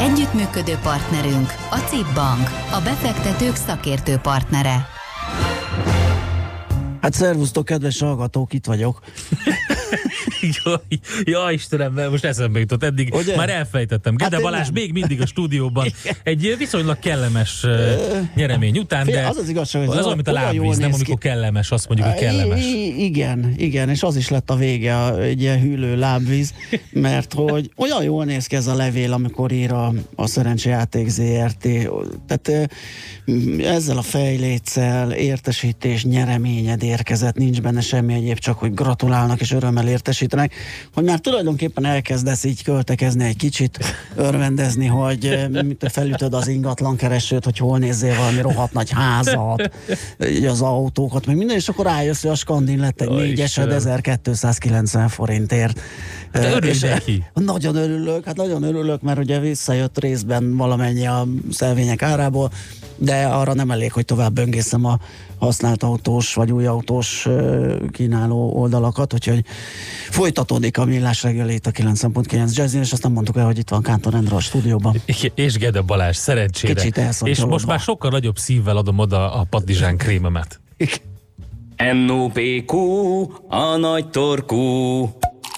Együttműködő partnerünk a CIP Bank, a befektetők szakértő partnere. Hát szervusztok, kedves hallgatók, itt vagyok. Ja, ja, Istenem, most eszembe jutott, eddig Ugye? már elfejtettem. Gede hát Balázs még mindig a stúdióban. Egy viszonylag kellemes nyeremény után, Fél, de az az igazság, hogy az, amit a lábvíz, nem amikor kellemes, azt mondjuk, hogy kellemes. I- igen, igen, és az is lett a vége, a, egy ilyen hűlő lábvíz, mert hogy olyan jól néz ki ez a levél, amikor ír a, a Szerencsejáték ZRT. Tehát ezzel a fejléccel értesítés, nyereményed érkezett, nincs benne semmi egyéb, csak hogy gratulálnak és örömmel értesítenek, hogy már tulajdonképpen elkezdesz így költekezni egy kicsit, örvendezni, hogy eh, felütöd az ingatlan keresőt, hogy hol nézzél valami rohadt nagy házat, az autókat, meg minden, és akkor rájössz, hogy a Skandin lett egy négyesed 1290 forintért. De örülj neki. Nagyon örülök, hát nagyon örülök, mert ugye visszajött részben valamennyi a szelvények árából, de arra nem elég, hogy tovább böngészem a használt autós vagy új autós kínáló oldalakat, úgyhogy folytatódik a millás reggelét a 9.9 Jazzin, és azt nem mondtuk el, hogy itt van Kántor Endre a stúdióban. És Gede Balázs, szerencsére. Kicsit És most már sokkal nagyobb szívvel adom oda a padizsán krémemet. NOPQ, a nagy torkú.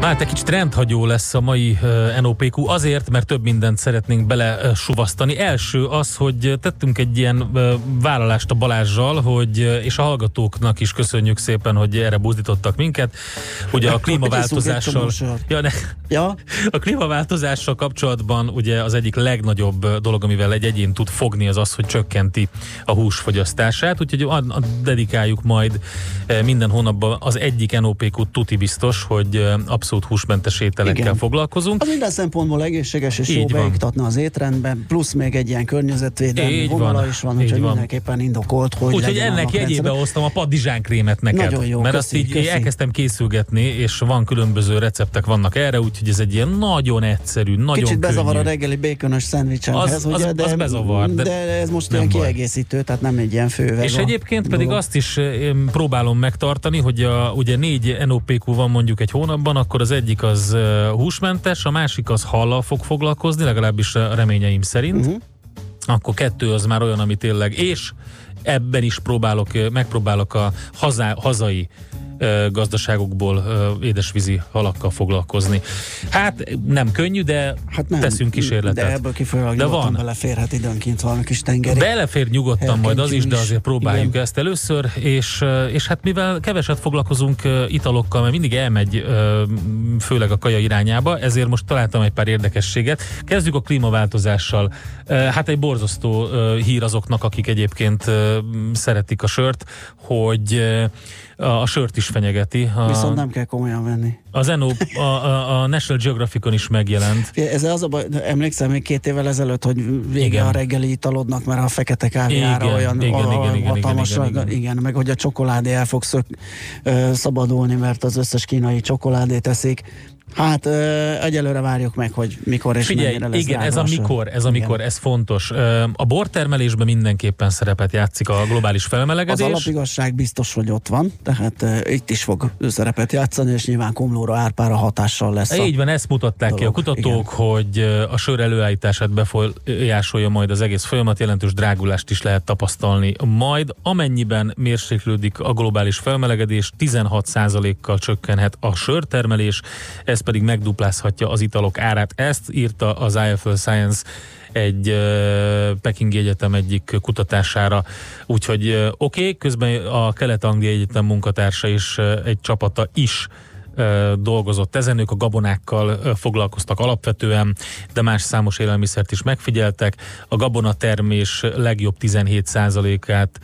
Hát egy kicsit rendhagyó lesz a mai NOPQ azért, mert több mindent szeretnénk bele suvasztani. Első az, hogy tettünk egy ilyen vállalást a Balázsjal, hogy, és a hallgatóknak is köszönjük szépen, hogy erre buzdítottak minket. Ugye a klímaváltozással... Ja, ne, ja? A klímaváltozással kapcsolatban ugye az egyik legnagyobb dolog, amivel egy egyén tud fogni, az az, hogy csökkenti a húsfogyasztását, úgyhogy dedikáljuk majd minden hónapban az egyik NOPQ tuti biztos, hogy abszolút abszolút húsmentes ételekkel Igen. foglalkozunk. Az minden szempontból egészséges és jó beiktatna az étrendben, plusz még egy ilyen környezetvédelmi Így vonala van. is van, úgyhogy van. mindenképpen indokolt, hogy Úgyhogy ennek jegyébe hoztam a krémet neked. Nagyon jó, mert köszi, azt így köszi. elkezdtem készülgetni, és van különböző receptek vannak erre, úgyhogy ez egy ilyen nagyon egyszerű, nagyon Kicsit könnyű. bezavar a reggeli békönös szendvicsemhez, az, ugye, az, de, az bezavar, de, de ez most ilyen baj. kiegészítő, tehát nem egy ilyen fő. És egyébként pedig azt is próbálom megtartani, hogy a, ugye négy NOPQ van mondjuk egy hónapban, akkor az egyik az húsmentes, a másik az hallal fog foglalkozni, legalábbis a reményeim szerint. Uh-huh. Akkor kettő az már olyan, ami tényleg, és ebben is próbálok, megpróbálok a hazá, hazai gazdaságokból édesvízi halakkal foglalkozni. Hát nem könnyű, de hát nem, teszünk kísérletet. De ebből kifolyólag de van. beleférhet időnként valami kis tengeri. Belefér nyugodtan majd az is, de azért próbáljuk Igen. ezt először, és, és hát mivel keveset foglalkozunk italokkal, mert mindig elmegy főleg a kaja irányába, ezért most találtam egy pár érdekességet. Kezdjük a klímaváltozással. Hát egy borzasztó hír azoknak, akik egyébként szeretik a sört, hogy a, a sört is fenyegeti. A, Viszont nem kell komolyan venni. Az NO, a, a, a National Geographicon is megjelent. Ez az a baj, emlékszem még két évvel ezelőtt, hogy vége igen. a reggeli italodnak, mert a fekete kávéára olyan igen, a, igen, igen, hatalmas, igen, igen, igen. igen, meg hogy a csokoládé el fog szök, ö, szabadulni, mert az összes kínai csokoládét teszik. Hát ö, egyelőre várjuk meg, hogy mikor és Figyelj, mennyire lesz igen, ez a mikor, ez a mikor, igen. ez fontos. A bortermelésben mindenképpen szerepet játszik a globális felmelegedés. Az alapigazság biztos, hogy ott van, tehát uh, itt is fog szerepet játszani, és nyilván Komlóra, Árpára hatással lesz. Így van, ezt mutatták dolog. ki a kutatók, igen. hogy a sör előállítását befolyásolja majd az egész folyamat, jelentős drágulást is lehet tapasztalni. Majd amennyiben mérséklődik a globális felmelegedés, 16%-kal csökkenhet a sörtermelés, ez ez pedig megduplázhatja az italok árát. Ezt írta az IFL Science egy uh, Pekingi Egyetem egyik kutatására. Úgyhogy uh, oké, okay, közben a Kelet-Anglia Egyetem munkatársa is uh, egy csapata is dolgozott ezen, ők a gabonákkal foglalkoztak alapvetően, de más számos élelmiszert is megfigyeltek. A gabonatermés legjobb 17%-át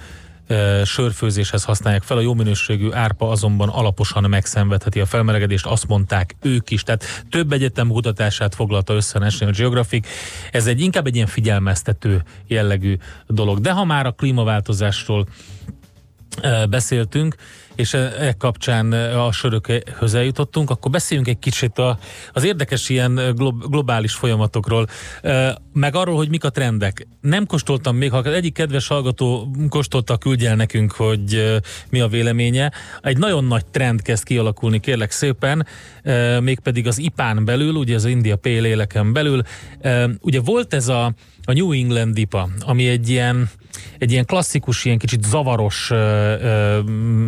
sörfőzéshez használják fel, a jó minőségű árpa azonban alaposan megszenvedheti a felmelegedést, azt mondták ők is. Tehát több egyetem kutatását foglalta össze a National Geographic. Ez egy inkább egy ilyen figyelmeztető jellegű dolog. De ha már a klímaváltozásról beszéltünk, és e, kapcsán a sörökhöz eljutottunk, akkor beszéljünk egy kicsit a, az érdekes ilyen globális folyamatokról, meg arról, hogy mik a trendek. Nem kóstoltam még, ha egyik kedves hallgató kóstolta, küldje el nekünk, hogy mi a véleménye. Egy nagyon nagy trend kezd kialakulni, kérlek szépen, mégpedig az IPÁN belül, ugye az India Pale éleken belül. Ugye volt ez a, a New England IPA, ami egy ilyen egy ilyen klasszikus, ilyen kicsit zavaros,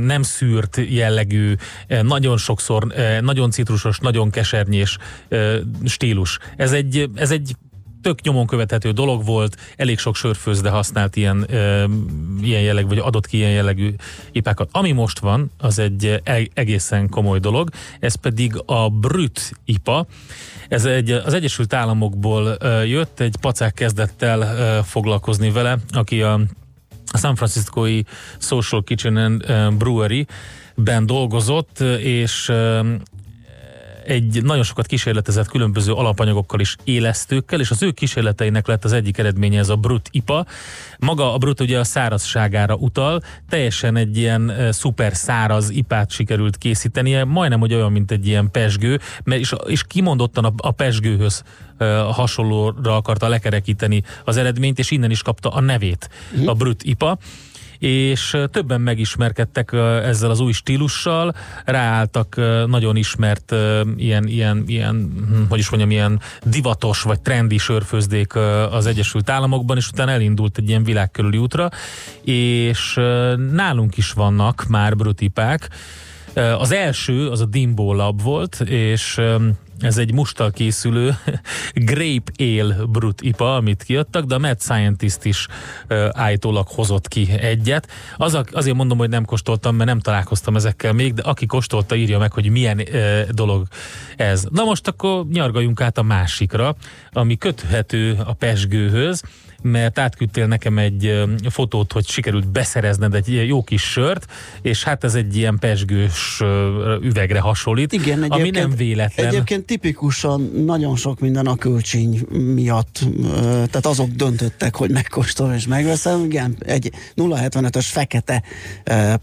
nem szűrt jellegű, nagyon sokszor nagyon citrusos, nagyon kesernyés stílus. Ez egy, ez egy tök nyomon követhető dolog volt, elég sok sörfőzde használt ilyen, ö, ilyen jellegű, vagy adott ki ilyen jellegű ipákat. Ami most van, az egy e-, egészen komoly dolog, ez pedig a Brüt ipa. Ez egy, az Egyesült Államokból ö, jött, egy pacák kezdett el ö, foglalkozni vele, aki a a San Francisco-i Social Kitchen and Brewery ben dolgozott, és egy nagyon sokat kísérletezett különböző alapanyagokkal is élesztőkkel, és az ő kísérleteinek lett az egyik eredménye ez a Brut IPA. Maga a Brut ugye a szárazságára utal, teljesen egy ilyen szuper száraz ipát sikerült készítenie, majdnem hogy olyan, mint egy ilyen pesgő, mert és, és kimondottan a, a pesgőhöz hasonlóra akarta lekerekíteni az eredményt, és innen is kapta a nevét, a Brut IPA és többen megismerkedtek ezzel az új stílussal, ráálltak nagyon ismert ilyen, ilyen, ilyen hm, hogy is mondjam, ilyen divatos vagy trendi sörfőzdék az Egyesült Államokban, és utána elindult egy ilyen világkörüli útra, és nálunk is vannak már brutipák. Az első, az a Dimbo Lab volt, és ez egy mustal készülő Grape Ale Brut IPA, amit kiadtak, de a Mad Scientist is állítólag hozott ki egyet. Az, azért mondom, hogy nem kóstoltam, mert nem találkoztam ezekkel még, de aki kóstolta, írja meg, hogy milyen uh, dolog ez. Na most akkor nyargaljunk át a másikra, ami köthető a pesgőhöz, mert átküldtél nekem egy fotót, hogy sikerült beszerezned egy jó kis sört, és hát ez egy ilyen pesgős üvegre hasonlít, Igen, ami nem véletlen. Egyébként tipikusan nagyon sok minden a kölcsény miatt, tehát azok döntöttek, hogy megkóstolom és megveszem. Igen, egy 0,75-ös fekete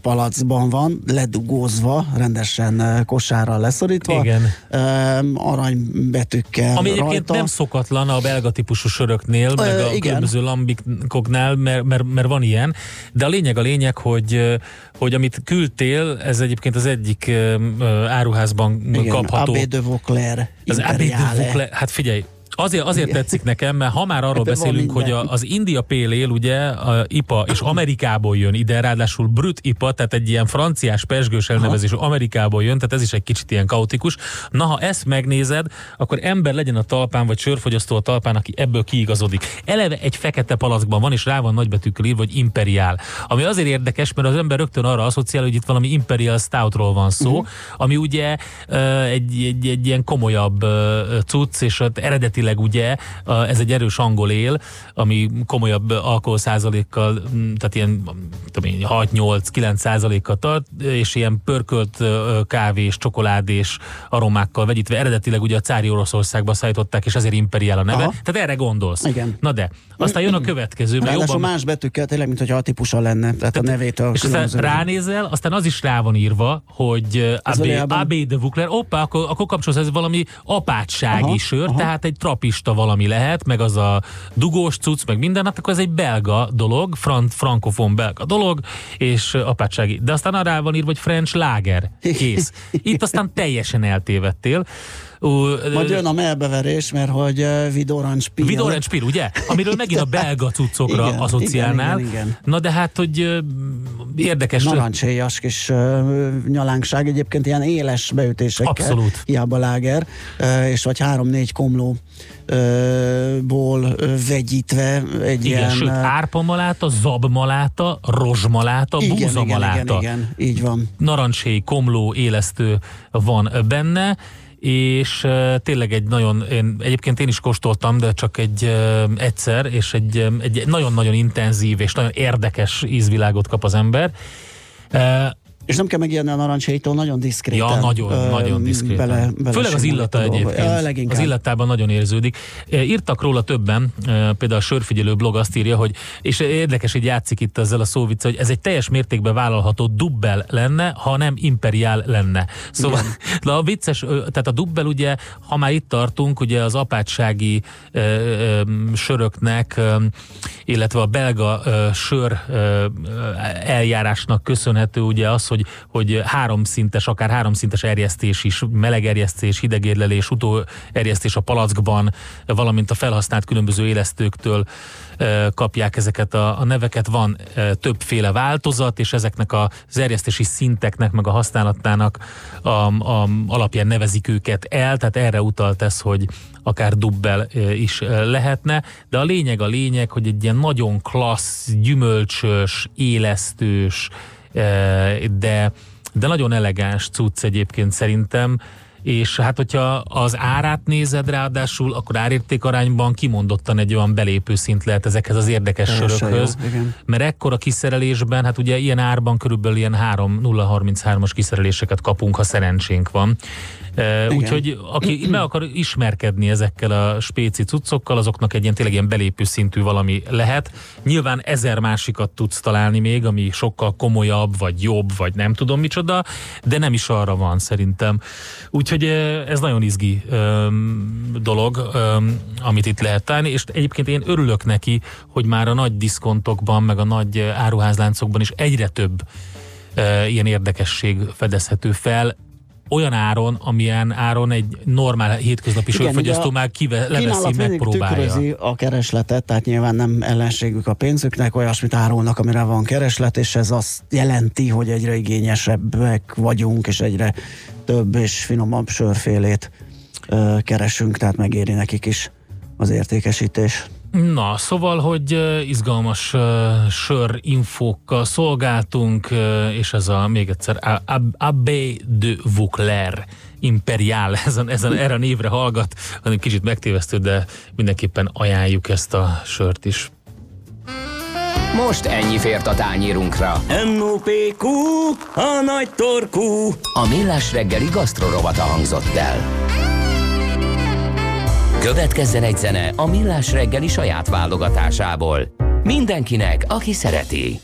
palacban van, ledugózva, rendesen kosárral leszorítva. Igen. Aranybetűkkel Ami egyébként rajta. nem szokatlan a belga típusú söröknél, meg a igen különböző lambikoknál, mert, mert, mert van ilyen, de a lényeg a lényeg, hogy, hogy amit küldtél, ez egyébként az egyik áruházban Igen, kapható. Abbé de Vauclair. Az Abbé de Vauclair, hát figyelj, Azért, azért tetszik nekem, mert ha már arról Ebben beszélünk, hogy a, az India Pale ugye, a IPA, és Amerikából jön ide, ráadásul Brut IPA, tehát egy ilyen franciás pesgős elnevezésű Amerikából jön, tehát ez is egy kicsit ilyen kaotikus. Na, ha ezt megnézed, akkor ember legyen a talpán, vagy sörfogyasztó a talpán, aki ebből kiigazodik. Eleve egy fekete palackban van, és rá van nagybetűkkel írva, hogy Imperial. Ami azért érdekes, mert az ember rögtön arra asszociál, hogy itt valami Imperial Stoutról van szó, uh-huh. ami ugye egy, egy, egy ilyen komolyabb cucc, és eredeti eredetileg ugye ez egy erős angol él, ami komolyabb alkohol százalékkal, tehát ilyen 6-8-9 százalékkal tart, és ilyen pörkölt kávés, csokoládés aromákkal vegyítve eredetileg ugye a cári Oroszországba szállították, és ezért imperiál a neve. Aha. Tehát erre gondolsz. Igen. Na de, aztán jön a következő. Mert jobban... más betűkkel tényleg, mint hogy a típusa lenne, tehát, tehát a nevétől. És aztán ránézel, aztán az is rá van írva, hogy AB, AB de Vukler, oppá, akkor, akkor kapcsolsz, ez valami apátsági aha, sör, aha. tehát egy trapista valami lehet, meg az a dugós cucc, meg minden, hát akkor ez egy belga dolog, frant, frankofon belga dolog, és apátsági. De aztán arra van írva, hogy French Lager. Kész. Itt aztán teljesen eltévedtél. Majd jön a melbeverés, mert hogy Vidorancs Pil. Vidorancs Pil, ugye? Amiről megint a belga cuccokra igen, asszociálnál. Igen, igen, igen. Na de hát, hogy érdekes. Narancséjas kis uh, nyalánkság, egyébként ilyen éles beütésekkel. Abszolút. Hiába láger, uh, és vagy három-négy komló ból vegyítve egy igen, ilyen... sőt, árpamaláta, zabmaláta, rozsmaláta, igen, búzamaláta. Igen, igen, igen, így van. Narancshéj, komló, élesztő van benne, és tényleg egy nagyon, én, egyébként én is kóstoltam, de csak egy egyszer, és egy, egy nagyon-nagyon intenzív és nagyon érdekes ízvilágot kap az ember. És nem kell megijedni a narancshéjtól, nagyon diszkréten. Ja, nagyon, ö, nagyon diszkréten. Bele, bele Főleg az illata egyébként. Ja, az illatában nagyon érződik. Írtak róla többen, például a Sörfigyelő blog azt írja, hogy, és érdekes, hogy játszik itt ezzel a szóvicca, hogy ez egy teljes mértékben vállalható dubbel lenne, ha nem imperiál lenne. Szóval de a vicces, tehát a dubbel ugye, ha már itt tartunk, ugye az apátsági ö, ö, söröknek, ö, illetve a belga ö, sör ö, eljárásnak köszönhető ugye az, hogy, hogy háromszintes, akár háromszintes erjesztés is, meleg erjesztés, hidegérlelés, utóerjesztés a palackban, valamint a felhasznált különböző élesztőktől kapják ezeket a, a neveket. Van többféle változat, és ezeknek az erjesztési szinteknek, meg a használatának a, a, alapján nevezik őket el, tehát erre utalt ez, hogy akár dubbel is lehetne, de a lényeg a lényeg, hogy egy ilyen nagyon klassz, gyümölcsös, élesztős, de, de nagyon elegáns cucc egyébként szerintem, és hát hogyha az árát nézed ráadásul, akkor árérték arányban kimondottan egy olyan belépő szint lehet ezekhez az érdekes Teljesen sörökhöz, jó, mert ekkora kiszerelésben, hát ugye ilyen árban körülbelül ilyen 3 0-33-as kiszereléseket kapunk, ha szerencsénk van. Úgyhogy aki meg akar ismerkedni ezekkel a spéci cuccokkal, azoknak egy ilyen tényleg ilyen belépő szintű valami lehet. Nyilván ezer másikat tudsz találni még, ami sokkal komolyabb, vagy jobb, vagy nem tudom micsoda, de nem is arra van szerintem. Úgyhogy ez nagyon izgi öm, dolog, öm, amit itt lehet találni, és egyébként én örülök neki, hogy már a nagy diszkontokban, meg a nagy áruházláncokban is egyre több ilyen érdekesség fedezhető fel olyan áron, amilyen áron egy normál hétköznapi sörfogyasztó már kive, leveszi, megpróbálja. a keresletet, tehát nyilván nem ellenségük a pénzüknek, olyasmit árulnak, amire van kereslet, és ez azt jelenti, hogy egyre igényesebbek vagyunk, és egyre több és finomabb sörfélét ö, keresünk, tehát megéri nekik is az értékesítés. Na, szóval, hogy izgalmas uh, sör infókkal szolgáltunk, uh, és ez a, még egyszer, Abbé de Vauclair Imperial, ezen, ezen, erre a névre hallgat, hanem kicsit megtévesztő, de mindenképpen ajánljuk ezt a sört is. Most ennyi fért a tányírunkra. M.O.P.Q. A nagy torkú. A millás reggeli gasztrorovata hangzott el. Következzen egy zene a Millás reggeli saját válogatásából. Mindenkinek, aki szereti.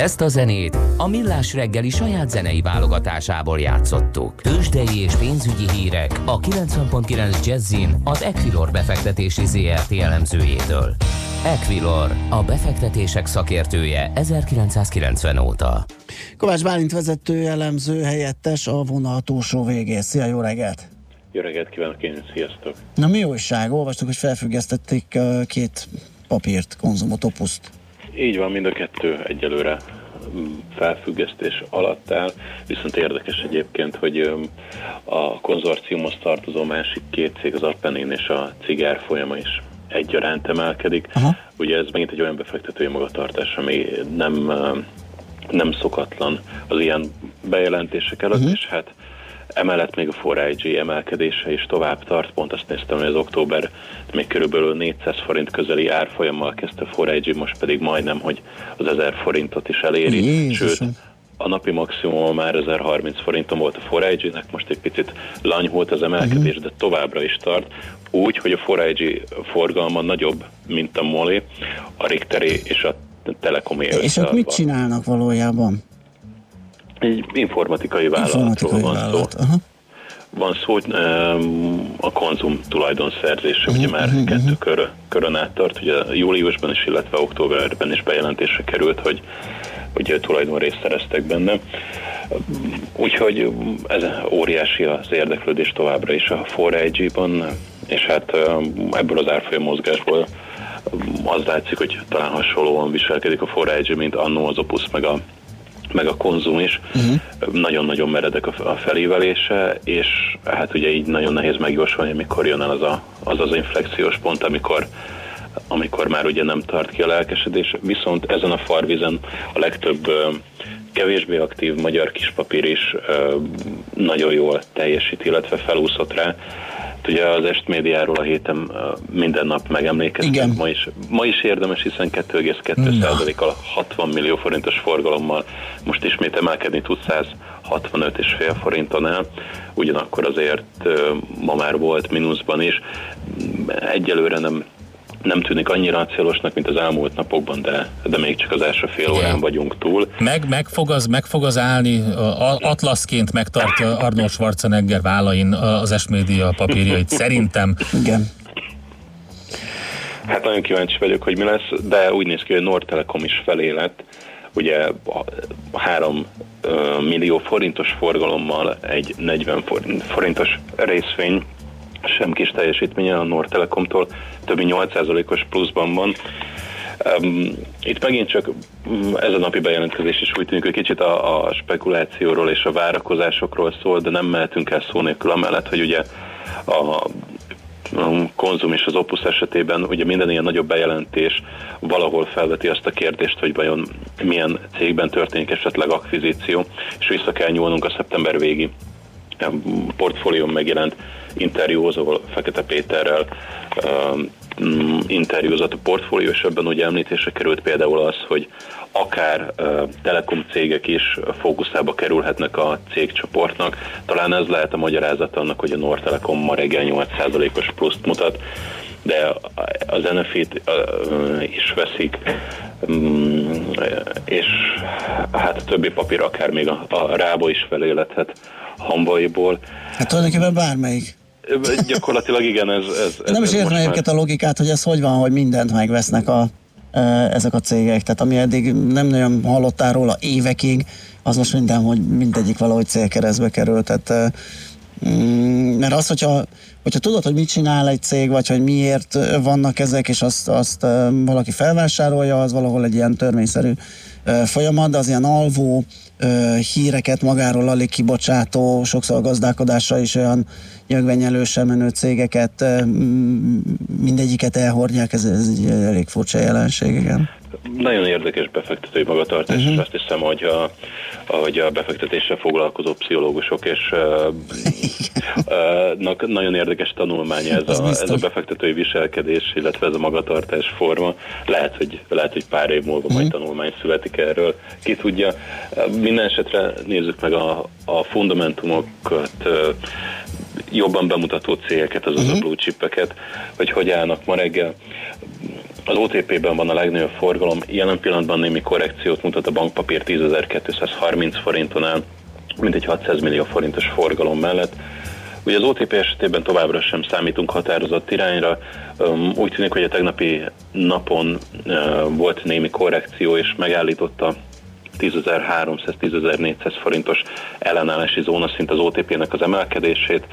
Ezt a zenét a Millás reggeli saját zenei válogatásából játszottuk. Tősdei és pénzügyi hírek a 90.9 Jazzin az Equilor befektetési ZRT elemzőjétől. Equilor, a befektetések szakértője 1990 óta. Kovács Bálint vezető elemző helyettes a vonal túlsó végén. Szia, jó reggelt! Jó reggelt kívánok én, sziasztok! Na mi újság? Olvastuk, hogy felfüggesztették két papírt, konzumot, opuszt. Így van, mind a kettő egyelőre mm, felfüggesztés alatt áll, viszont érdekes egyébként, hogy a konzorciumhoz tartozó másik két cég, az Appenin és a Cigár folyama is egyaránt emelkedik. Aha. Ugye ez megint egy olyan befektetői magatartás, ami nem, nem szokatlan az ilyen bejelentések előtt, uh-huh. és hát Emellett még a 4IG emelkedése is tovább tart, pont azt néztem, hogy az október még körülbelül 400 forint közeli árfolyammal kezdte a 4IG, most pedig majdnem, hogy az 1000 forintot is eléri, Jézusom. sőt a napi maximum már 1030 forinton volt a 4IG-nek, most egy picit lanyhult az emelkedés, uh-huh. de továbbra is tart, úgy, hogy a 4IG forgalma nagyobb, mint a MOLI, a Richteré és a Telekomé. És ott mit csinálnak valójában? Egy informatikai vállalatról informatikai van vállalat. szó. Aha. Van szó, hogy a konzum tulajdonszerzése, uh-huh, ugye már uh-huh, kettő uh-huh. kör, körön áttart, ugye júliusban is, illetve októberben is bejelentésre került, hogy ugye tulajdonrészt szereztek benne. Úgyhogy ez óriási az érdeklődés továbbra is a 4IG-ban, és hát ebből az árfolyam mozgásból az látszik, hogy talán hasonlóan viselkedik a 4IG, mint annó az Opus meg a meg a konzum is. Uh-huh. Nagyon-nagyon meredek a, felévelése, és hát ugye így nagyon nehéz megjósolni, mikor jön el az a, az, az inflexiós pont, amikor amikor már ugye nem tart ki a lelkesedés, viszont ezen a farvizen a legtöbb kevésbé aktív magyar kispapír is nagyon jól teljesít, illetve felúszott rá. Ugye az Est médiáról a héten minden nap megemlékeztem. Ma is, ma is érdemes, hiszen 2,2%-kal 60 millió forintos forgalommal most ismét emelkedni tud 165,5 forinton el. Ugyanakkor azért ma már volt mínuszban is. Egyelőre nem nem tűnik annyira célosnak, mint az elmúlt napokban, de, de még csak az első fél órán vagyunk túl. Meg, meg, fog az, meg fog az állni, atlaszként megtartja Arnold Schwarzenegger vállain az S-média papírjait, szerintem. Igen. Hát nagyon kíváncsi vagyok, hogy mi lesz, de úgy néz ki, hogy Nord Telekom is felé lett. Ugye 3 millió forintos forgalommal egy 40 forintos részvény sem kis teljesítménye a Nord Telekomtól, több mint 8%-os pluszban van. Itt megint csak um, ez a napi bejelentkezés is úgy tűnik, hogy kicsit a, a spekulációról és a várakozásokról szól, de nem mehetünk el szó nélkül amellett, hogy ugye a konzum és az Opus esetében ugye minden ilyen nagyobb bejelentés valahol felveti azt a kérdést, hogy vajon milyen cégben történik esetleg akvizíció, és vissza kell nyúlnunk a szeptember végi portfólión megjelent interjúhoz, ahol Fekete Péterrel um, interjúzott a portfólió, és ebben ugye említésre került például az, hogy akár uh, telekom cégek is fókuszába kerülhetnek a cégcsoportnak. Talán ez lehet a magyarázat annak, hogy a Nord Telekom ma reggel 8%-os pluszt mutat, de az NFI-t uh, is veszik, um, és hát a többi papír akár még a, a rába is felélethet hambaiból. Hát tulajdonképpen bármelyik. Gyakorlatilag igen, ez... ez, ez nem is értem egyébként már... a logikát, hogy ez hogy van, hogy mindent megvesznek a, ezek a cégek. Tehát ami eddig nem nagyon hallottál róla évekig, az most minden, hogy mindegyik valahogy célkeresztbe került. Tehát, mert az, hogyha, hogyha tudod, hogy mit csinál egy cég, vagy hogy miért vannak ezek, és azt, azt valaki felvásárolja, az valahol egy ilyen törvényszerű folyamat, de az ilyen alvó híreket magáról alig kibocsátó, sokszor a gazdálkodásra is olyan nyögvenyelősen menő cégeket, mindegyiket elhordják, ez, ez egy elég furcsa jelenség, igen. Nagyon érdekes befektetői magatartás, uh-huh. és azt hiszem, hogy a, hogy a befektetéssel foglalkozó pszichológusok és uh, nagyon érdekes tanulmánya ez a, ez a befektetői viselkedés, illetve ez a magatartás forma. Lehet, hogy, lehet, hogy pár év múlva majd tanulmány születik erről, ki tudja. Minden esetre nézzük meg a, a fundamentumokat, jobban bemutató cégeket, azaz uh-huh. a blue chipeket, hogy hogy állnak ma reggel. Az OTP-ben van a legnagyobb forgalom, jelen pillanatban némi korrekciót mutat a bankpapír 10.230 forinton áll, mintegy 600 millió forintos forgalom mellett. Ugye az OTP esetében továbbra sem számítunk határozott irányra. Úgy tűnik, hogy a tegnapi napon volt némi korrekció, és megállította 10.300-10.400 forintos ellenállási zóna szint az OTP-nek az emelkedését,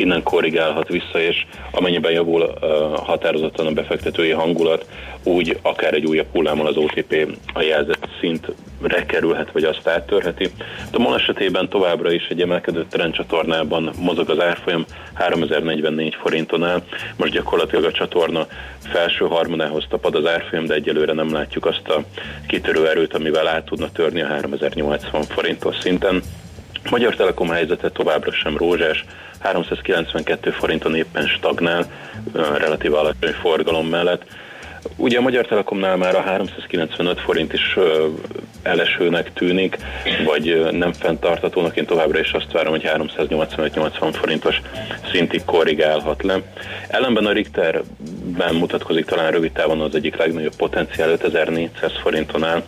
innen korrigálhat vissza, és amennyiben javul uh, határozottan a befektetői hangulat, úgy akár egy újabb hullámon az OTP a jelzett szintre kerülhet, vagy azt áttörheti. De MOL esetében továbbra is egy emelkedő trendcsatornában mozog az árfolyam 3044 forinton áll. Most gyakorlatilag a csatorna felső harmadához tapad az árfolyam, de egyelőre nem látjuk azt a kitörő erőt, amivel át tudna törni a 3080 forintos szinten. Magyar Telekom helyzete továbbra sem rózsás, 392 forinton éppen stagnál, relatív alacsony forgalom mellett. Ugye a Magyar Telekomnál már a 395 forint is elesőnek tűnik, vagy nem fenntartatónak. Én továbbra is azt várom, hogy 385-80 forintos szintig korrigálhat le. Ellenben a Richterben mutatkozik talán rövid távon az egyik legnagyobb potenciál 5400 forinton áll,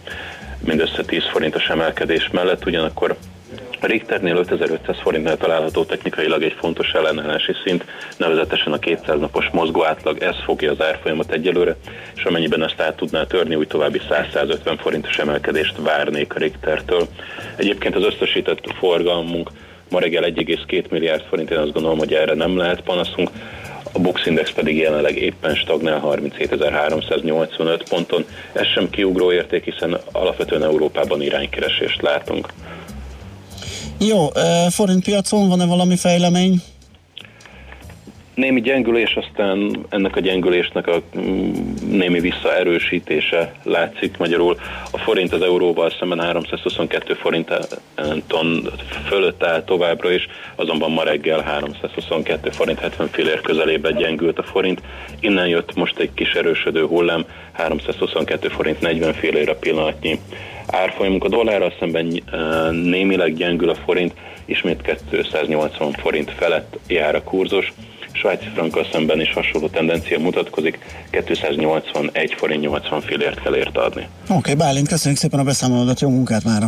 mindössze 10 forintos emelkedés mellett, ugyanakkor a Richternél 5500 forintnál található technikailag egy fontos ellenállási szint, nevezetesen a 200 napos mozgó átlag, ez fogja az árfolyamat egyelőre, és amennyiben ezt át tudná törni, úgy további 100-150 forintos emelkedést várnék a Richtertől. Egyébként az összesített forgalmunk ma reggel 1,2 milliárd forint, én azt gondolom, hogy erre nem lehet panaszunk. A Bux Index pedig jelenleg éppen stagnál 37.385 ponton. Ez sem kiugró érték, hiszen alapvetően Európában iránykeresést látunk. Jó, forintpiacon van-e valami fejlemény? Némi gyengülés, aztán ennek a gyengülésnek a mm, némi visszaerősítése látszik. Magyarul a forint az euróval szemben 322 forinton fölött áll továbbra is, azonban ma reggel 322 forint 70 fillér közelébe gyengült a forint. Innen jött most egy kis erősödő hullám, 322 forint 40 fillér a pillanatnyi árfolyamunk. A dollárral szemben némileg gyengül a forint, ismét 280 forint felett jár a kurzus. Svájci frankkal szemben is hasonló tendencia mutatkozik, 281 forint 80 fillért kell érte adni. Oké, okay, Bálint, köszönjük szépen a beszámolódat, jó munkát mára!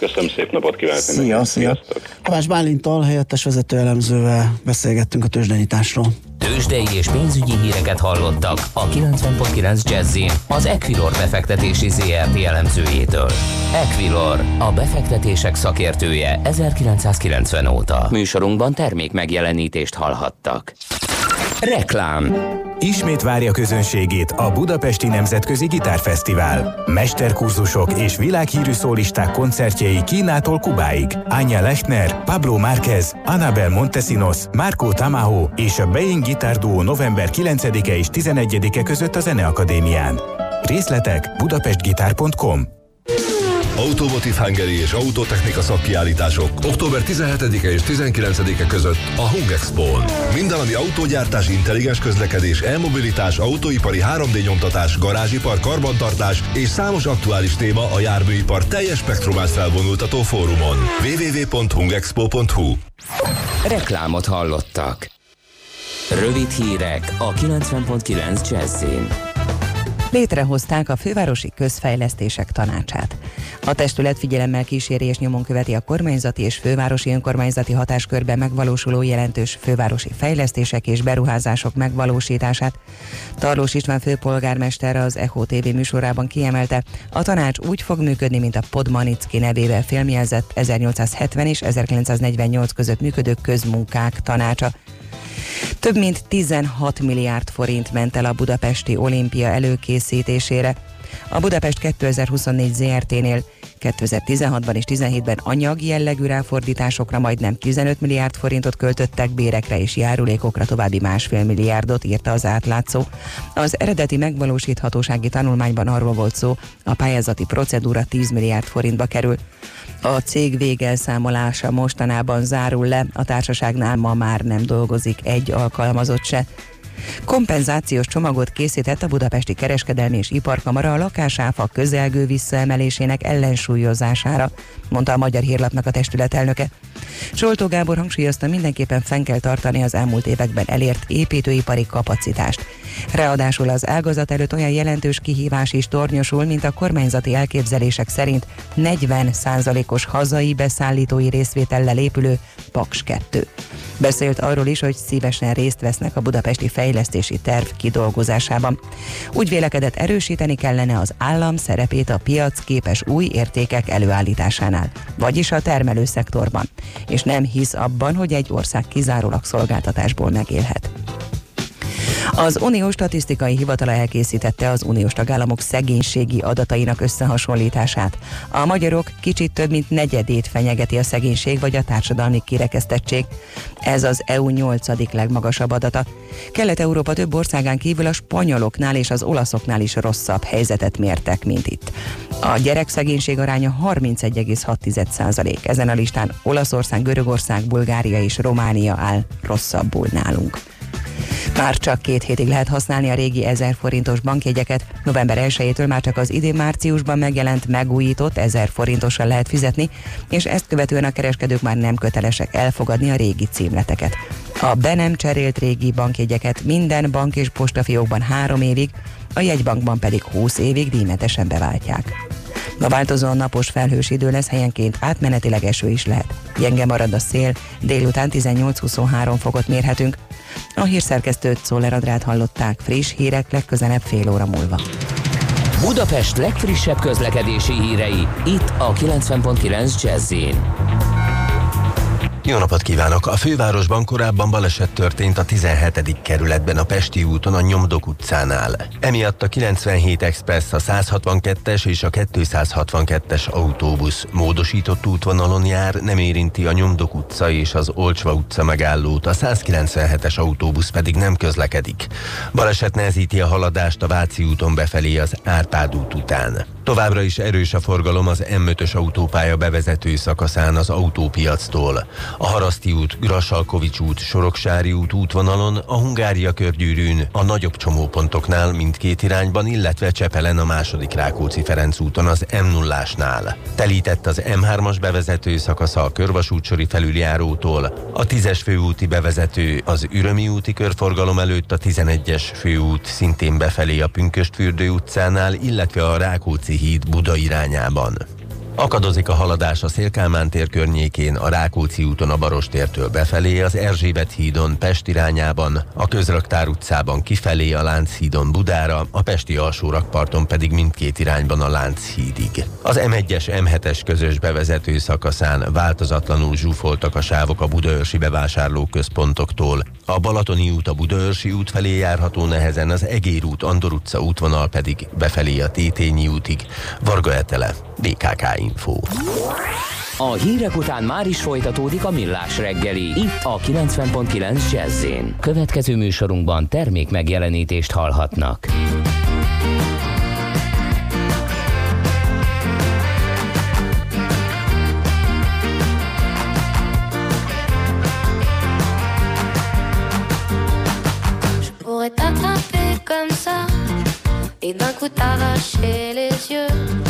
Köszönöm szép napot kívánok! Szia, szia! Kovács Bálintal, helyettes vezető elemzővel beszélgettünk a tőzsdenyításról. Tőzsdei és pénzügyi híreket hallottak a 90.9 jazz az Equilor befektetési ZRT elemzőjétől. Equilor, a befektetések szakértője 1990 óta. Műsorunkban termék megjelenítést hallhattak. Reklám Ismét várja közönségét a Budapesti Nemzetközi Gitárfesztivál. Mesterkurzusok és világhírű szólisták koncertjei Kínától Kubáig. Anya Lechner, Pablo Márquez, Anabel Montesinos, Marco Tamaho és a Being Guitar Duo november 9-e és 11-e között a Zeneakadémián. Részletek budapestgitár.com Automotive Hungary és Autotechnika szakkiállítások október 17-e és 19-e között a Hung Expo-n. Minden, ami autógyártás, intelligens közlekedés, elmobilitás, autóipari 3D nyomtatás, garázsipar, karbantartás és számos aktuális téma a járműipar teljes spektrumát felvonultató fórumon. www.hungexpo.hu Reklámot hallottak. Rövid hírek a 90.9 Jazzin. Létrehozták a Fővárosi Közfejlesztések Tanácsát. A testület figyelemmel kíséri és nyomon követi a kormányzati és fővárosi önkormányzati hatáskörben megvalósuló jelentős fővárosi fejlesztések és beruházások megvalósítását. Tarlós István főpolgármester az ECHO TV műsorában kiemelte, a tanács úgy fog működni, mint a Podmanicki nevével filmjelzett 1870 és 1948 között működő közmunkák tanácsa. Több mint 16 milliárd forint ment el a budapesti olimpia előkészítésére. A Budapest 2024 ZRT-nél 2016-ban és 17-ben anyag jellegű ráfordításokra majdnem 15 milliárd forintot költöttek, bérekre és járulékokra további másfél milliárdot, írta az átlátszó. Az eredeti megvalósíthatósági tanulmányban arról volt szó, a pályázati procedúra 10 milliárd forintba kerül. A cég végelszámolása mostanában zárul le, a társaságnál ma már nem dolgozik egy alkalmazott se. Kompenzációs csomagot készített a Budapesti Kereskedelmi és Iparkamara a lakásáfa közelgő visszaemelésének ellensúlyozására, mondta a Magyar Hírlapnak a testület elnöke. Soltó Gábor hangsúlyozta, mindenképpen fenn kell tartani az elmúlt években elért építőipari kapacitást. Ráadásul az ágazat előtt olyan jelentős kihívás is tornyosul, mint a kormányzati elképzelések szerint 40 os hazai beszállítói részvétellel épülő Paks 2. Beszélt arról is, hogy szívesen részt vesznek a budapesti fejlesztési terv kidolgozásában. Úgy vélekedett erősíteni kellene az állam szerepét a piac képes új értékek előállításánál, vagyis a termelőszektorban, és nem hisz abban, hogy egy ország kizárólag szolgáltatásból megélhet. Az Uniós Statisztikai Hivatala elkészítette az uniós tagállamok szegénységi adatainak összehasonlítását. A magyarok kicsit több mint negyedét fenyegeti a szegénység vagy a társadalmi kirekesztettség. Ez az EU 8. legmagasabb adata. Kelet-Európa több országán kívül a spanyoloknál és az olaszoknál is rosszabb helyzetet mértek, mint itt. A gyerekszegénység aránya 31,6% Ezen a listán Olaszország, Görögország, Bulgária és Románia áll rosszabbul nálunk. Már csak két hétig lehet használni a régi 1000 forintos bankjegyeket. November 1-től már csak az idén márciusban megjelent megújított 1000 forintossal lehet fizetni, és ezt követően a kereskedők már nem kötelesek elfogadni a régi címleteket. A be nem cserélt régi bankjegyeket minden bank és postafiókban három évig, a jegybankban pedig 20 évig díjmentesen beváltják. A változóan napos felhős idő lesz, helyenként átmenetileg eső is lehet. Gyenge marad a szél, délután 18-23 fokot mérhetünk, a hírszerkesztőt Szoller Adrát hallották friss hírek legközelebb fél óra múlva. Budapest legfrissebb közlekedési hírei itt a 90.9 jazz jó napot kívánok! A fővárosban korábban baleset történt a 17. kerületben a Pesti úton a Nyomdok utcánál. Emiatt a 97 Express, a 162-es és a 262-es autóbusz módosított útvonalon jár, nem érinti a Nyomdok utca és az Olcsva utca megállót, a 197-es autóbusz pedig nem közlekedik. Baleset nehezíti a haladást a Váci úton befelé az Árpád út után. Továbbra is erős a forgalom az M5-ös autópálya bevezető szakaszán az autópiactól. A Haraszti út, Grassalkovics út, Soroksári út útvonalon, a Hungária körgyűrűn, a nagyobb csomópontoknál mindkét irányban, illetve Csepelen a második Rákóczi-Ferenc úton az m 0 ásnál. Telített az M3-as bevezető szakasza a Körvasútsori felüljárótól, a 10-es főúti bevezető az Ürömi úti körforgalom előtt a 11-es főút szintén befelé a Pünköstfürdő utcánál, illetve a Rákóczi híd Buda irányában. Akadozik a haladás a Szélkámán tér környékén, a Rákóczi úton a Barostértől befelé, az Erzsébet hídon Pest irányában, a Közraktár utcában kifelé a Lánchídon Budára, a Pesti alsórakparton pedig mindkét irányban a Lánchídig. Az M1-es M7-es közös bevezető szakaszán változatlanul zsúfoltak a sávok a budaörsi bevásárlóközpontoktól, a Balatoni út a Budaörsi út felé járható nehezen, az Egér út, Andor utca útvonal pedig befelé a Tétényi útig. Varga Etele, BKK Info. A hírek után már is folytatódik a millás reggeli. Itt a 90.9 jazz Következő műsorunkban termék megjelenítést hallhatnak. et d'un coup t'arracher les yeux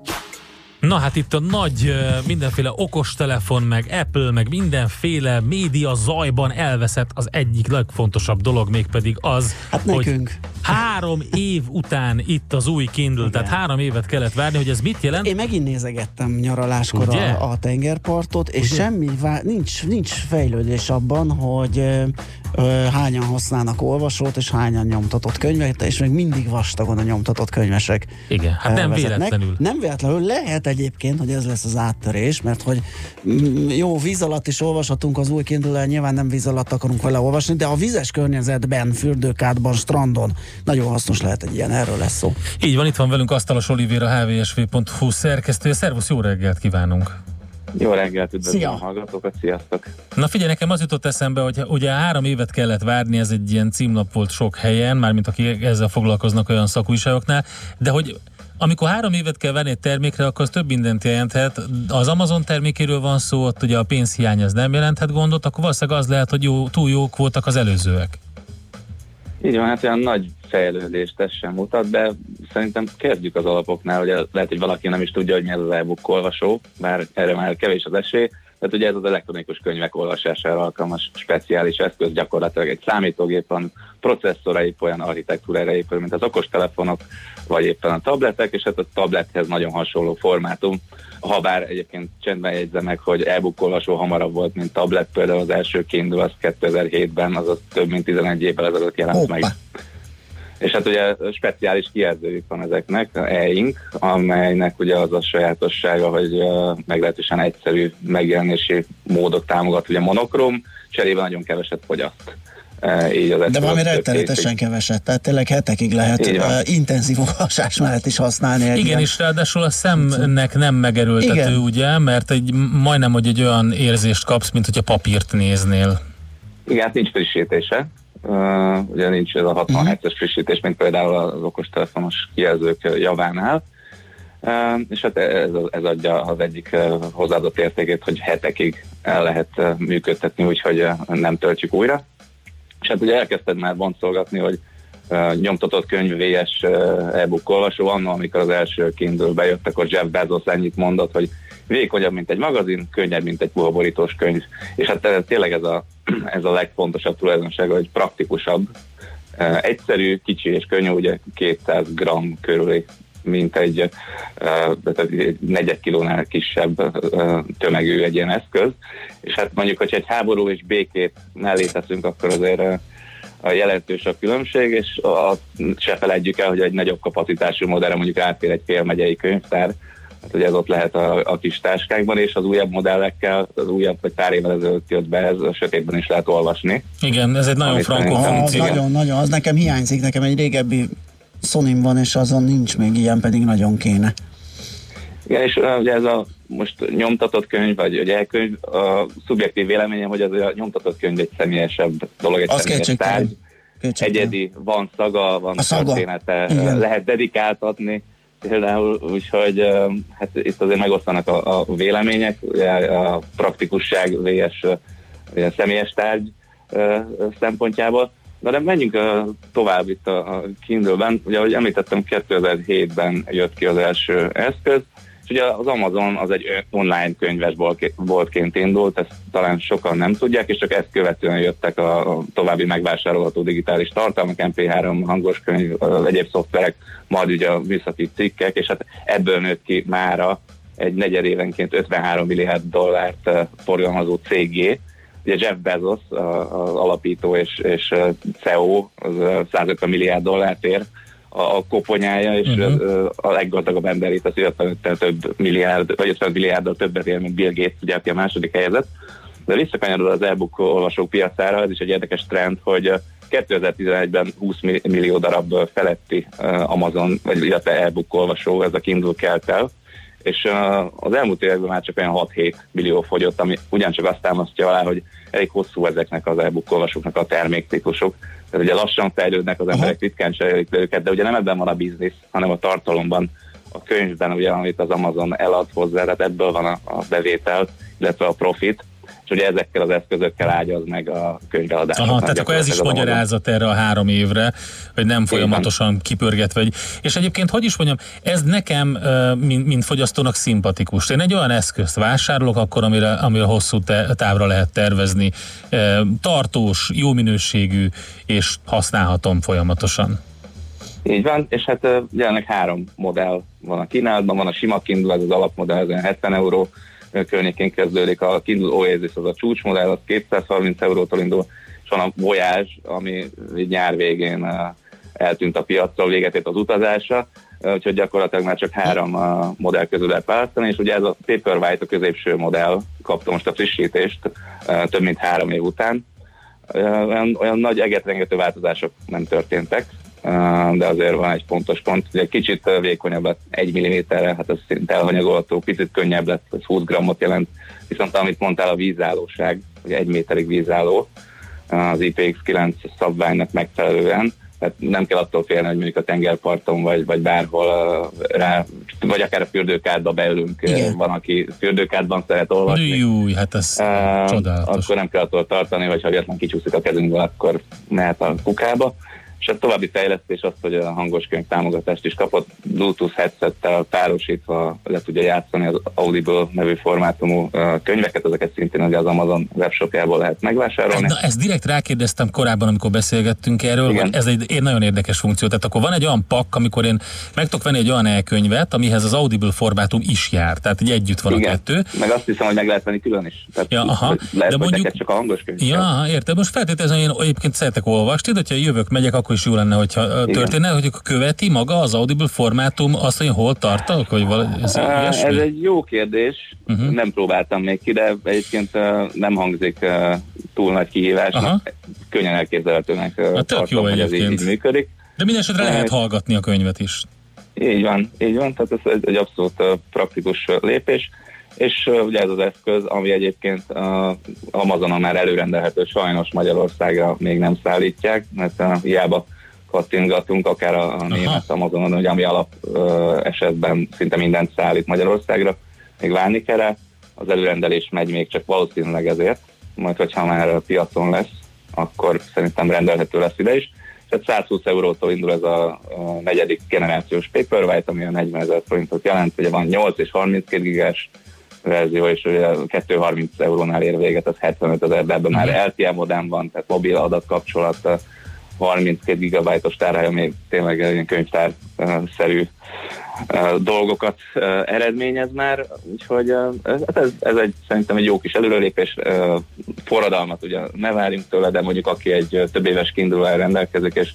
Na hát itt a nagy mindenféle okostelefon, meg Apple, meg mindenféle média zajban elveszett az egyik legfontosabb dolog, mégpedig az, hát hogy nekünk. Három év után itt az új Kindle, Igen. tehát három évet kellett várni, hogy ez mit jelent? Én megint nézegettem nyaraláskor a, a tengerpartot, és Ugye? semmi, nincs, nincs fejlődés abban, hogy ö, hányan használnak olvasót, és hányan nyomtatott könyvet, és még mindig vastagon a nyomtatott könyvesek. Igen, hát nem vezetnek. véletlenül. Nem véletlenül, lehet egyébként, hogy ez lesz az áttörés, mert hogy mm, jó, víz alatt is olvashatunk az új kindle nyilván nem víz alatt akarunk vele olvasni, de a vizes környezetben, fürdőkádban, strandon nagyon hasznos lehet egy ilyen, erről lesz szó. Így van, itt van velünk Asztalos Olivér, a hvsv.hu szerkesztője. Szervusz, jó reggelt kívánunk! Jó reggelt, üdvözlöm Szia. a hallgatókat, sziasztok! Na figyelj, nekem az jutott eszembe, hogy ugye három évet kellett várni, ez egy ilyen címlap volt sok helyen, mármint aki ezzel foglalkoznak olyan szakújságoknál, de hogy amikor három évet kell venni egy termékre, akkor az több mindent jelenthet. Az Amazon termékéről van szó, ott ugye a pénzhiány az nem jelenthet gondot, akkor valószínűleg az lehet, hogy jó, túl jók voltak az előzőek. Így van, hát olyan nagy fejlődést ez sem mutat, de szerintem kezdjük az alapoknál, hogy lehet, hogy valaki nem is tudja, hogy mi ez az e-book olvasó, bár erre már kevés az esély, tehát ugye ez az elektronikus könyvek olvasására alkalmas speciális eszköz, gyakorlatilag egy számítógépen processzorai épp olyan architektúrára épül, mint az okostelefonok, vagy éppen a tabletek, és hát a tablethez nagyon hasonló formátum, ha bár egyébként csendben jegyzem meg, hogy olvasó hamarabb volt, mint tablet, például az első Kindle az 2007-ben, azaz több mint 11 évvel ezelőtt jelent Hoppa. meg. És hát ugye speciális kijelzőjük van ezeknek, e-ink, amelynek ugye az a sajátossága, hogy meglehetősen egyszerű megjelenési módot támogat, ugye monokrom, cserébe nagyon keveset fogyaszt. Így az De valami rettenetesen keveset, tehát tényleg hetekig lehet uh, intenzív olvasás mellett is használni. Igen, ilyen... és ráadásul a szemnek nem megerőltető, Igen. ugye, mert egy, majdnem, hogy egy olyan érzést kapsz, mint hogyha papírt néznél. Igen, hát nincs frissítése, Uh, ugye nincs ez a 60 uh-huh. Hz frissítés, mint például az okostelefonos kijelzők javánál. Uh, és hát ez, ez adja az egyik hozzáadott értékét, hogy hetekig el lehet működtetni, úgyhogy nem töltjük újra. És hát ugye elkezdted már boncolgatni, hogy uh, nyomtatott könyv VS e-book olvasó, annól, amikor az első Kindle bejött, akkor Jeff Bezos ennyit mondott, hogy vékonyabb, mint egy magazin, könnyebb, mint egy puhaborítós könyv. És hát tényleg ez a, ez a legfontosabb tulajdonsága, hogy praktikusabb, egyszerű, kicsi és könnyű, ugye 200 gram körüli mint egy, tehát egy negyed kilónál kisebb tömegű egy ilyen eszköz. És hát mondjuk, hogyha egy háború és békét mellé teszünk, akkor azért a jelentős a különbség, és azt se felejtjük el, hogy egy nagyobb kapacitású modellre mondjuk átfér egy fél megyei könyvtár, Hát ugye ez ott lehet a, a kis táskákban, és az újabb modellekkel, az újabb, vagy pár évvel ezelőtt jött be, ez a sötétben is lehet olvasni. Igen, ez egy nagyon frankó funkció. Nagyon, nagyon, az nekem hiányzik, nekem egy régebbi sony van, és azon nincs még ilyen, pedig nagyon kéne. Igen, és ugye ez a most nyomtatott könyv, vagy egy elkönyv, a szubjektív véleményem, hogy az a nyomtatott könyv egy személyesebb dolog, egy az személyes tárgy. Egyedi, van szaga, van a története, szaga. lehet dedikáltatni, például, úgyhogy hát itt azért megosztanak a, a vélemények, a praktikusság vs. személyes tárgy szempontjából. Na de menjünk tovább itt a Kindle-ben. Ugye, ahogy említettem, 2007-ben jött ki az első eszköz, ugye az Amazon az egy online könyves boltként indult, ezt talán sokan nem tudják, és csak ezt követően jöttek a további megvásárolható digitális tartalmak, MP3, hangos könyv, egyéb szoftverek, majd ugye a műszaki cikkek, és hát ebből nőtt ki mára egy negyed évenként 53 milliárd dollárt forgalmazó cégé. Ugye Jeff Bezos, az alapító és, és CEO, az 150 milliárd dollárt ér, a koponyája, és uh-huh. a leggazdagabb ember itt az 55 több milliárd, vagy 50 milliárddal többet ér, mint Bill Gates, ugye, aki a második helyezett. De visszakanyarul az e-book olvasók piacára, ez is egy érdekes trend, hogy 2011-ben 20 millió darab feletti Amazon, vagy illetve e-book olvasó, ez a Kindle kelt el, és az elmúlt években már csak olyan 6-7 millió fogyott, ami ugyancsak azt támasztja alá, hogy elég hosszú ezeknek az e-book olvasóknak a terméktípusok. Tehát ugye lassan fejlődnek az emberek, ritkán cserélik őket, de ugye nem ebben van a biznisz, hanem a tartalomban, a könyvben, ugye, amit az Amazon elad hozzá, tehát ebből van a, a bevétel, illetve a profit és ugye ezekkel az eszközökkel ágyaz meg a könyveadást. Aha, tehát akkor ez is magyarázat erre a három évre, hogy nem folyamatosan kipörgetve. És egyébként, hogy is mondjam, ez nekem, mint, mint fogyasztónak szimpatikus. Én egy olyan eszközt vásárolok akkor, amire, amire hosszú távra lehet tervezni, tartós, jó minőségű, és használhatom folyamatosan. Így van, és hát jelenleg három modell van a kínálatban, van a sima Kindle, ez az alapmodell, ez 70 euró, környékén kezdődik, a Kindle Oasis az a csúcsmodell, az 230 eurótól indul, és van a Voyage, ami nyár végén eltűnt a piacról, véget ért az utazása, úgyhogy gyakorlatilag már csak három modell közül lehet választani, és ugye ez a Paperwhite, a középső modell kapta most a frissítést több mint három év után. Olyan, olyan nagy egetrengető változások nem történtek, de azért van egy fontos pont, egy kicsit vékonyabb lett, egy milliméterre, hát ez szinte elhanyagolható, picit könnyebb lett, ez 20 grammot jelent, viszont amit mondtál, a vízállóság, hogy egy méterig vízálló, az IPX9 szabványnak megfelelően, tehát nem kell attól félni, hogy mondjuk a tengerparton vagy, vagy bárhol rá, vagy akár a fürdőkádba beülünk, Igen. van, aki fürdőkádban szeret olvasni. Júj, hát ez uh, csodálatos. Akkor nem kell attól tartani, hogy ha véletlen kicsúszik a kezünkből, akkor mehet a kukába. És a további fejlesztés az, hogy a hangos könyv támogatást is kapott, Bluetooth headsettel párosítva le tudja játszani az Audible nevű formátumú könyveket, ezeket szintén az Amazon webshopjából lehet megvásárolni. Na, ezt direkt rákérdeztem korábban, amikor beszélgettünk erről, Igen. ez egy, nagyon érdekes funkció. Tehát akkor van egy olyan pak, amikor én meg tudok venni egy olyan elkönyvet, amihez az Audible formátum is jár, tehát egy együtt van Igen. a kettő. Meg azt hiszem, hogy meg lehet venni külön is. Tehát ja, aha. Lehet, de mondjuk, csak a hangos könyv. Ja, érted. Most feltételezem, én egyébként szeretek olvasni, de hogyha jövök, megyek, akkor is jó lenne, hogyha történne, hogy követi maga az Audible formátum azt, hogy hol tartok? Hogy val- ez, uh, ez egy jó kérdés, uh-huh. nem próbáltam még ki, de egyébként uh, nem hangzik uh, túl nagy kihívásnak, Aha. könnyen elképzelhetőnek uh, hát tartom, jó hogy ez így, így működik. De minden esetre lehet hallgatni a könyvet is. Így van, így van, tehát ez egy abszolút uh, praktikus lépés és ugye ez az eszköz, ami egyébként uh, Amazonon már előrendelhető, sajnos Magyarországra még nem szállítják, mert hiába kattingatunk, akár a, a német Amazonon, hogy ami alap uh, esetben szinte mindent szállít Magyarországra, még várni kell rá. Az előrendelés megy még csak valószínűleg ezért, majd hogyha már a piacon lesz, akkor szerintem rendelhető lesz ide is. Tehát 120 eurótól indul ez a, a negyedik generációs Paperwhite, ami a 40 ezer forintot jelent, ugye van 8 és 32 gigás verzió, és ugye 230 eurónál ér véget, az 75 ezer, de ebben már mhm. LTE modem van, tehát mobil adatkapcsolat, 32 gigabájtos tárhely, ami tényleg ilyen könyvtár-szerű dolgokat eredményez már, úgyhogy ez, ez, ez egy, szerintem egy jó kis előrelépés, forradalmat ugye ne várjunk tőle, de mondjuk aki egy több éves kiindulóval rendelkezik, és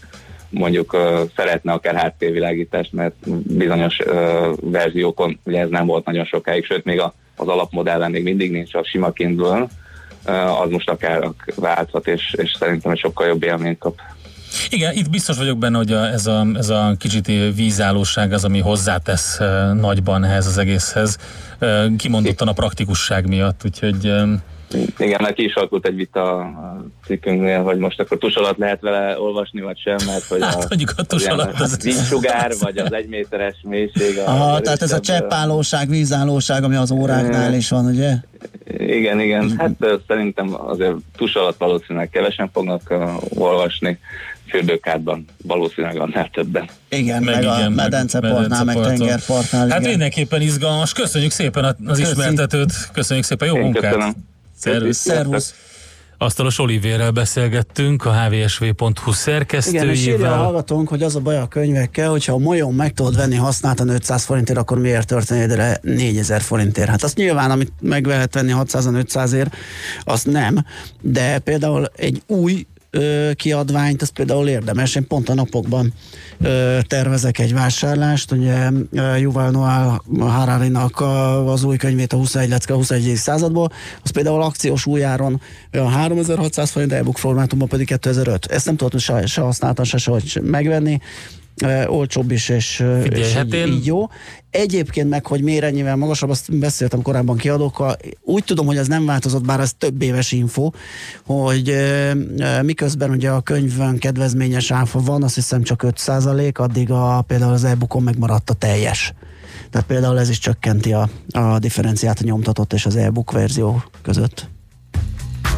mondjuk szeretne akár háttérvilágítást, mert bizonyos verziókon ugye ez nem volt nagyon sokáig, sőt még a, az alapmodellen még mindig nincs a sima Kindle, az most akár válthat, és, és szerintem egy sokkal jobb élményt kap. Igen, itt biztos vagyok benne, hogy a, ez, a, ez a kicsit vízállóság az, ami hozzátesz uh, nagyban ehhez az egészhez, uh, kimondottan a praktikusság miatt, úgyhogy igen, mert ki is alakult egy vita a cikkünknél, hogy most akkor tus alatt lehet vele olvasni, vagy sem, mert hogy hát, a, mondjuk a tus alatt az... vízsugár, vagy az egyméteres mélység. Aha, tehát ez a cseppállóság, vízállóság, ami az óráknál is van, ugye? Igen, igen. Hát szerintem azért tus alatt valószínűleg kevesen fognak uh, olvasni fürdőkádban valószínűleg annál többen. Igen, meg, meg igen, a medencepartnál, meg tengerpartnál. Hát igen. mindenképpen izgalmas. Köszönjük szépen az Köszi. ismertetőt, köszönjük szépen, jó Én munkát! Köszönöm. Szervusz! Szervusz. Asztalos Olivérrel beszélgettünk, a hvsv.hu szerkesztőjével. Igen, és írja a hallgatónk, hogy az a baj a könyvekkel, hogyha a molyon meg tudod venni használtan 500 forintért, akkor miért történed rá 4000 forintért? Hát azt nyilván, amit meg lehet venni 600-500 ért, azt nem, de például egy új ö, kiadványt, az például érdemes. Én pont a napokban ö, tervezek egy vásárlást, ugye Yuval Noah Harari-nak az új könyvét, a 21 lecke a 21. századból, az például akciós újáron olyan 3600 forint, e-book formátumban pedig 2005. Ezt nem tudtam se, se használtan, se sehogy megvenni olcsóbb is, és, Figyelj, és hát így, én... így jó. Egyébként meg, hogy miért ennyivel magasabb, azt beszéltem korábban kiadókkal, úgy tudom, hogy ez nem változott, bár ez több éves info, hogy miközben ugye a könyvön kedvezményes áfa van, azt hiszem csak 5% addig a, például az e-bookon megmaradt a teljes. Tehát például ez is csökkenti a, a differenciát a nyomtatott és az e-book verzió között.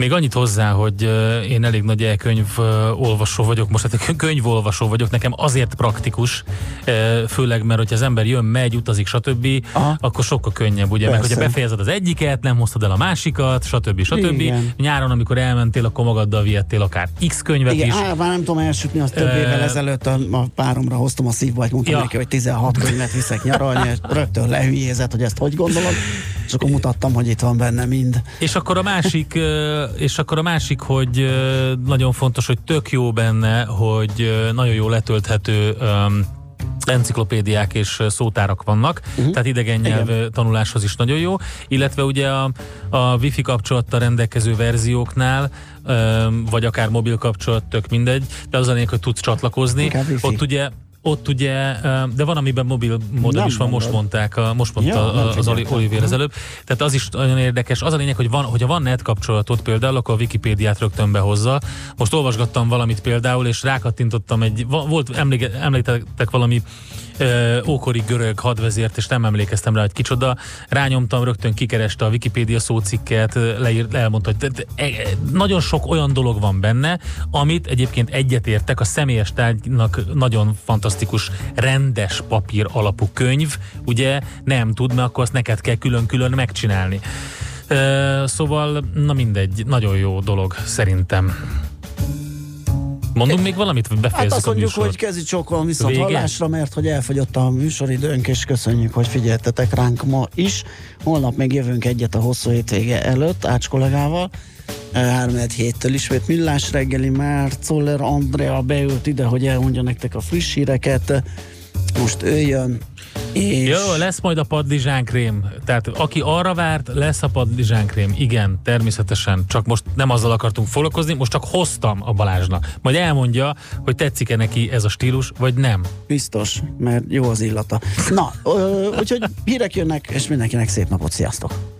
Még annyit hozzá, hogy én elég nagy elkönyv olvasó vagyok, most hát könyvolvasó vagyok, nekem azért praktikus, főleg mert hogyha az ember jön, megy, utazik, stb., Aha. akkor sokkal könnyebb, ugye, Persze. meg hogyha befejezed az egyiket, nem hoztad el a másikat, stb. stb. Igen. Nyáron, amikor elmentél, akkor magaddal vihettél akár X könyvet Igen, is. Igen, már nem tudom elsütni, azt több évvel ezelőtt a, a páromra hoztam a szívbajt, mondtam ja. neki, hogy 16 könyvet viszek nyaralni, és rögtön lehülyézett, hogy ezt hogy gondolod, és akkor mutattam, hogy itt van benne mind. És akkor a másik és akkor a másik, hogy nagyon fontos, hogy tök jó benne, hogy nagyon jó letölthető enciklopédiák és szótárak vannak, uh-huh. tehát idegen nyelv Igen. tanuláshoz is nagyon jó, illetve ugye a, a wifi kapcsolattal rendelkező verzióknál, vagy akár mobil kapcsolat, tök mindegy, de az a lényeg, hogy tudsz csatlakozni. Ott ugye ott ugye, de van, amiben mobil modell is van, most mondták, a, most mondta ja, az Olivier az előbb. Tehát az is nagyon érdekes. Az a lényeg, hogy van, hogyha van net kapcsolatot például, akkor a Wikipédiát rögtön behozza. Most olvasgattam valamit például, és rákattintottam egy, volt, emlékeztek valami ókori görög hadvezért, és nem emlékeztem rá, hogy kicsoda. Rányomtam, rögtön kikereste a Wikipédia szócikket, leír, elmondta, hogy e, nagyon sok olyan dolog van benne, amit egyébként egyetértek, a személyes tárgynak nagyon fantasztikus, rendes papír alapú könyv, ugye nem tud, mert akkor azt neked kell külön-külön megcsinálni. Szóval, na mindegy, nagyon jó dolog szerintem. Mondunk még valamit, befejezzük Hát azt mondjuk, hogy kezi csókolom viszont Vége? hallásra, mert hogy elfogyott a műsoridőnk, és köszönjük, hogy figyeltetek ránk ma is. Holnap még jövünk egyet a hosszú hétvége előtt, Ács kollégával. 3 héttől ismét millás reggeli, már Czoller Andrea beült ide, hogy elmondja nektek a friss híreket. Most ő jön, és... Jó, lesz majd a padlizsánkrém. Tehát aki arra várt, lesz a padlizsánkrém. Igen, természetesen. Csak most nem azzal akartunk foglalkozni, most csak hoztam a Balázsnak. Majd elmondja, hogy tetszik-e neki ez a stílus, vagy nem. Biztos, mert jó az illata. Na, ö, úgyhogy hírek jönnek, és mindenkinek szép napot, sziasztok!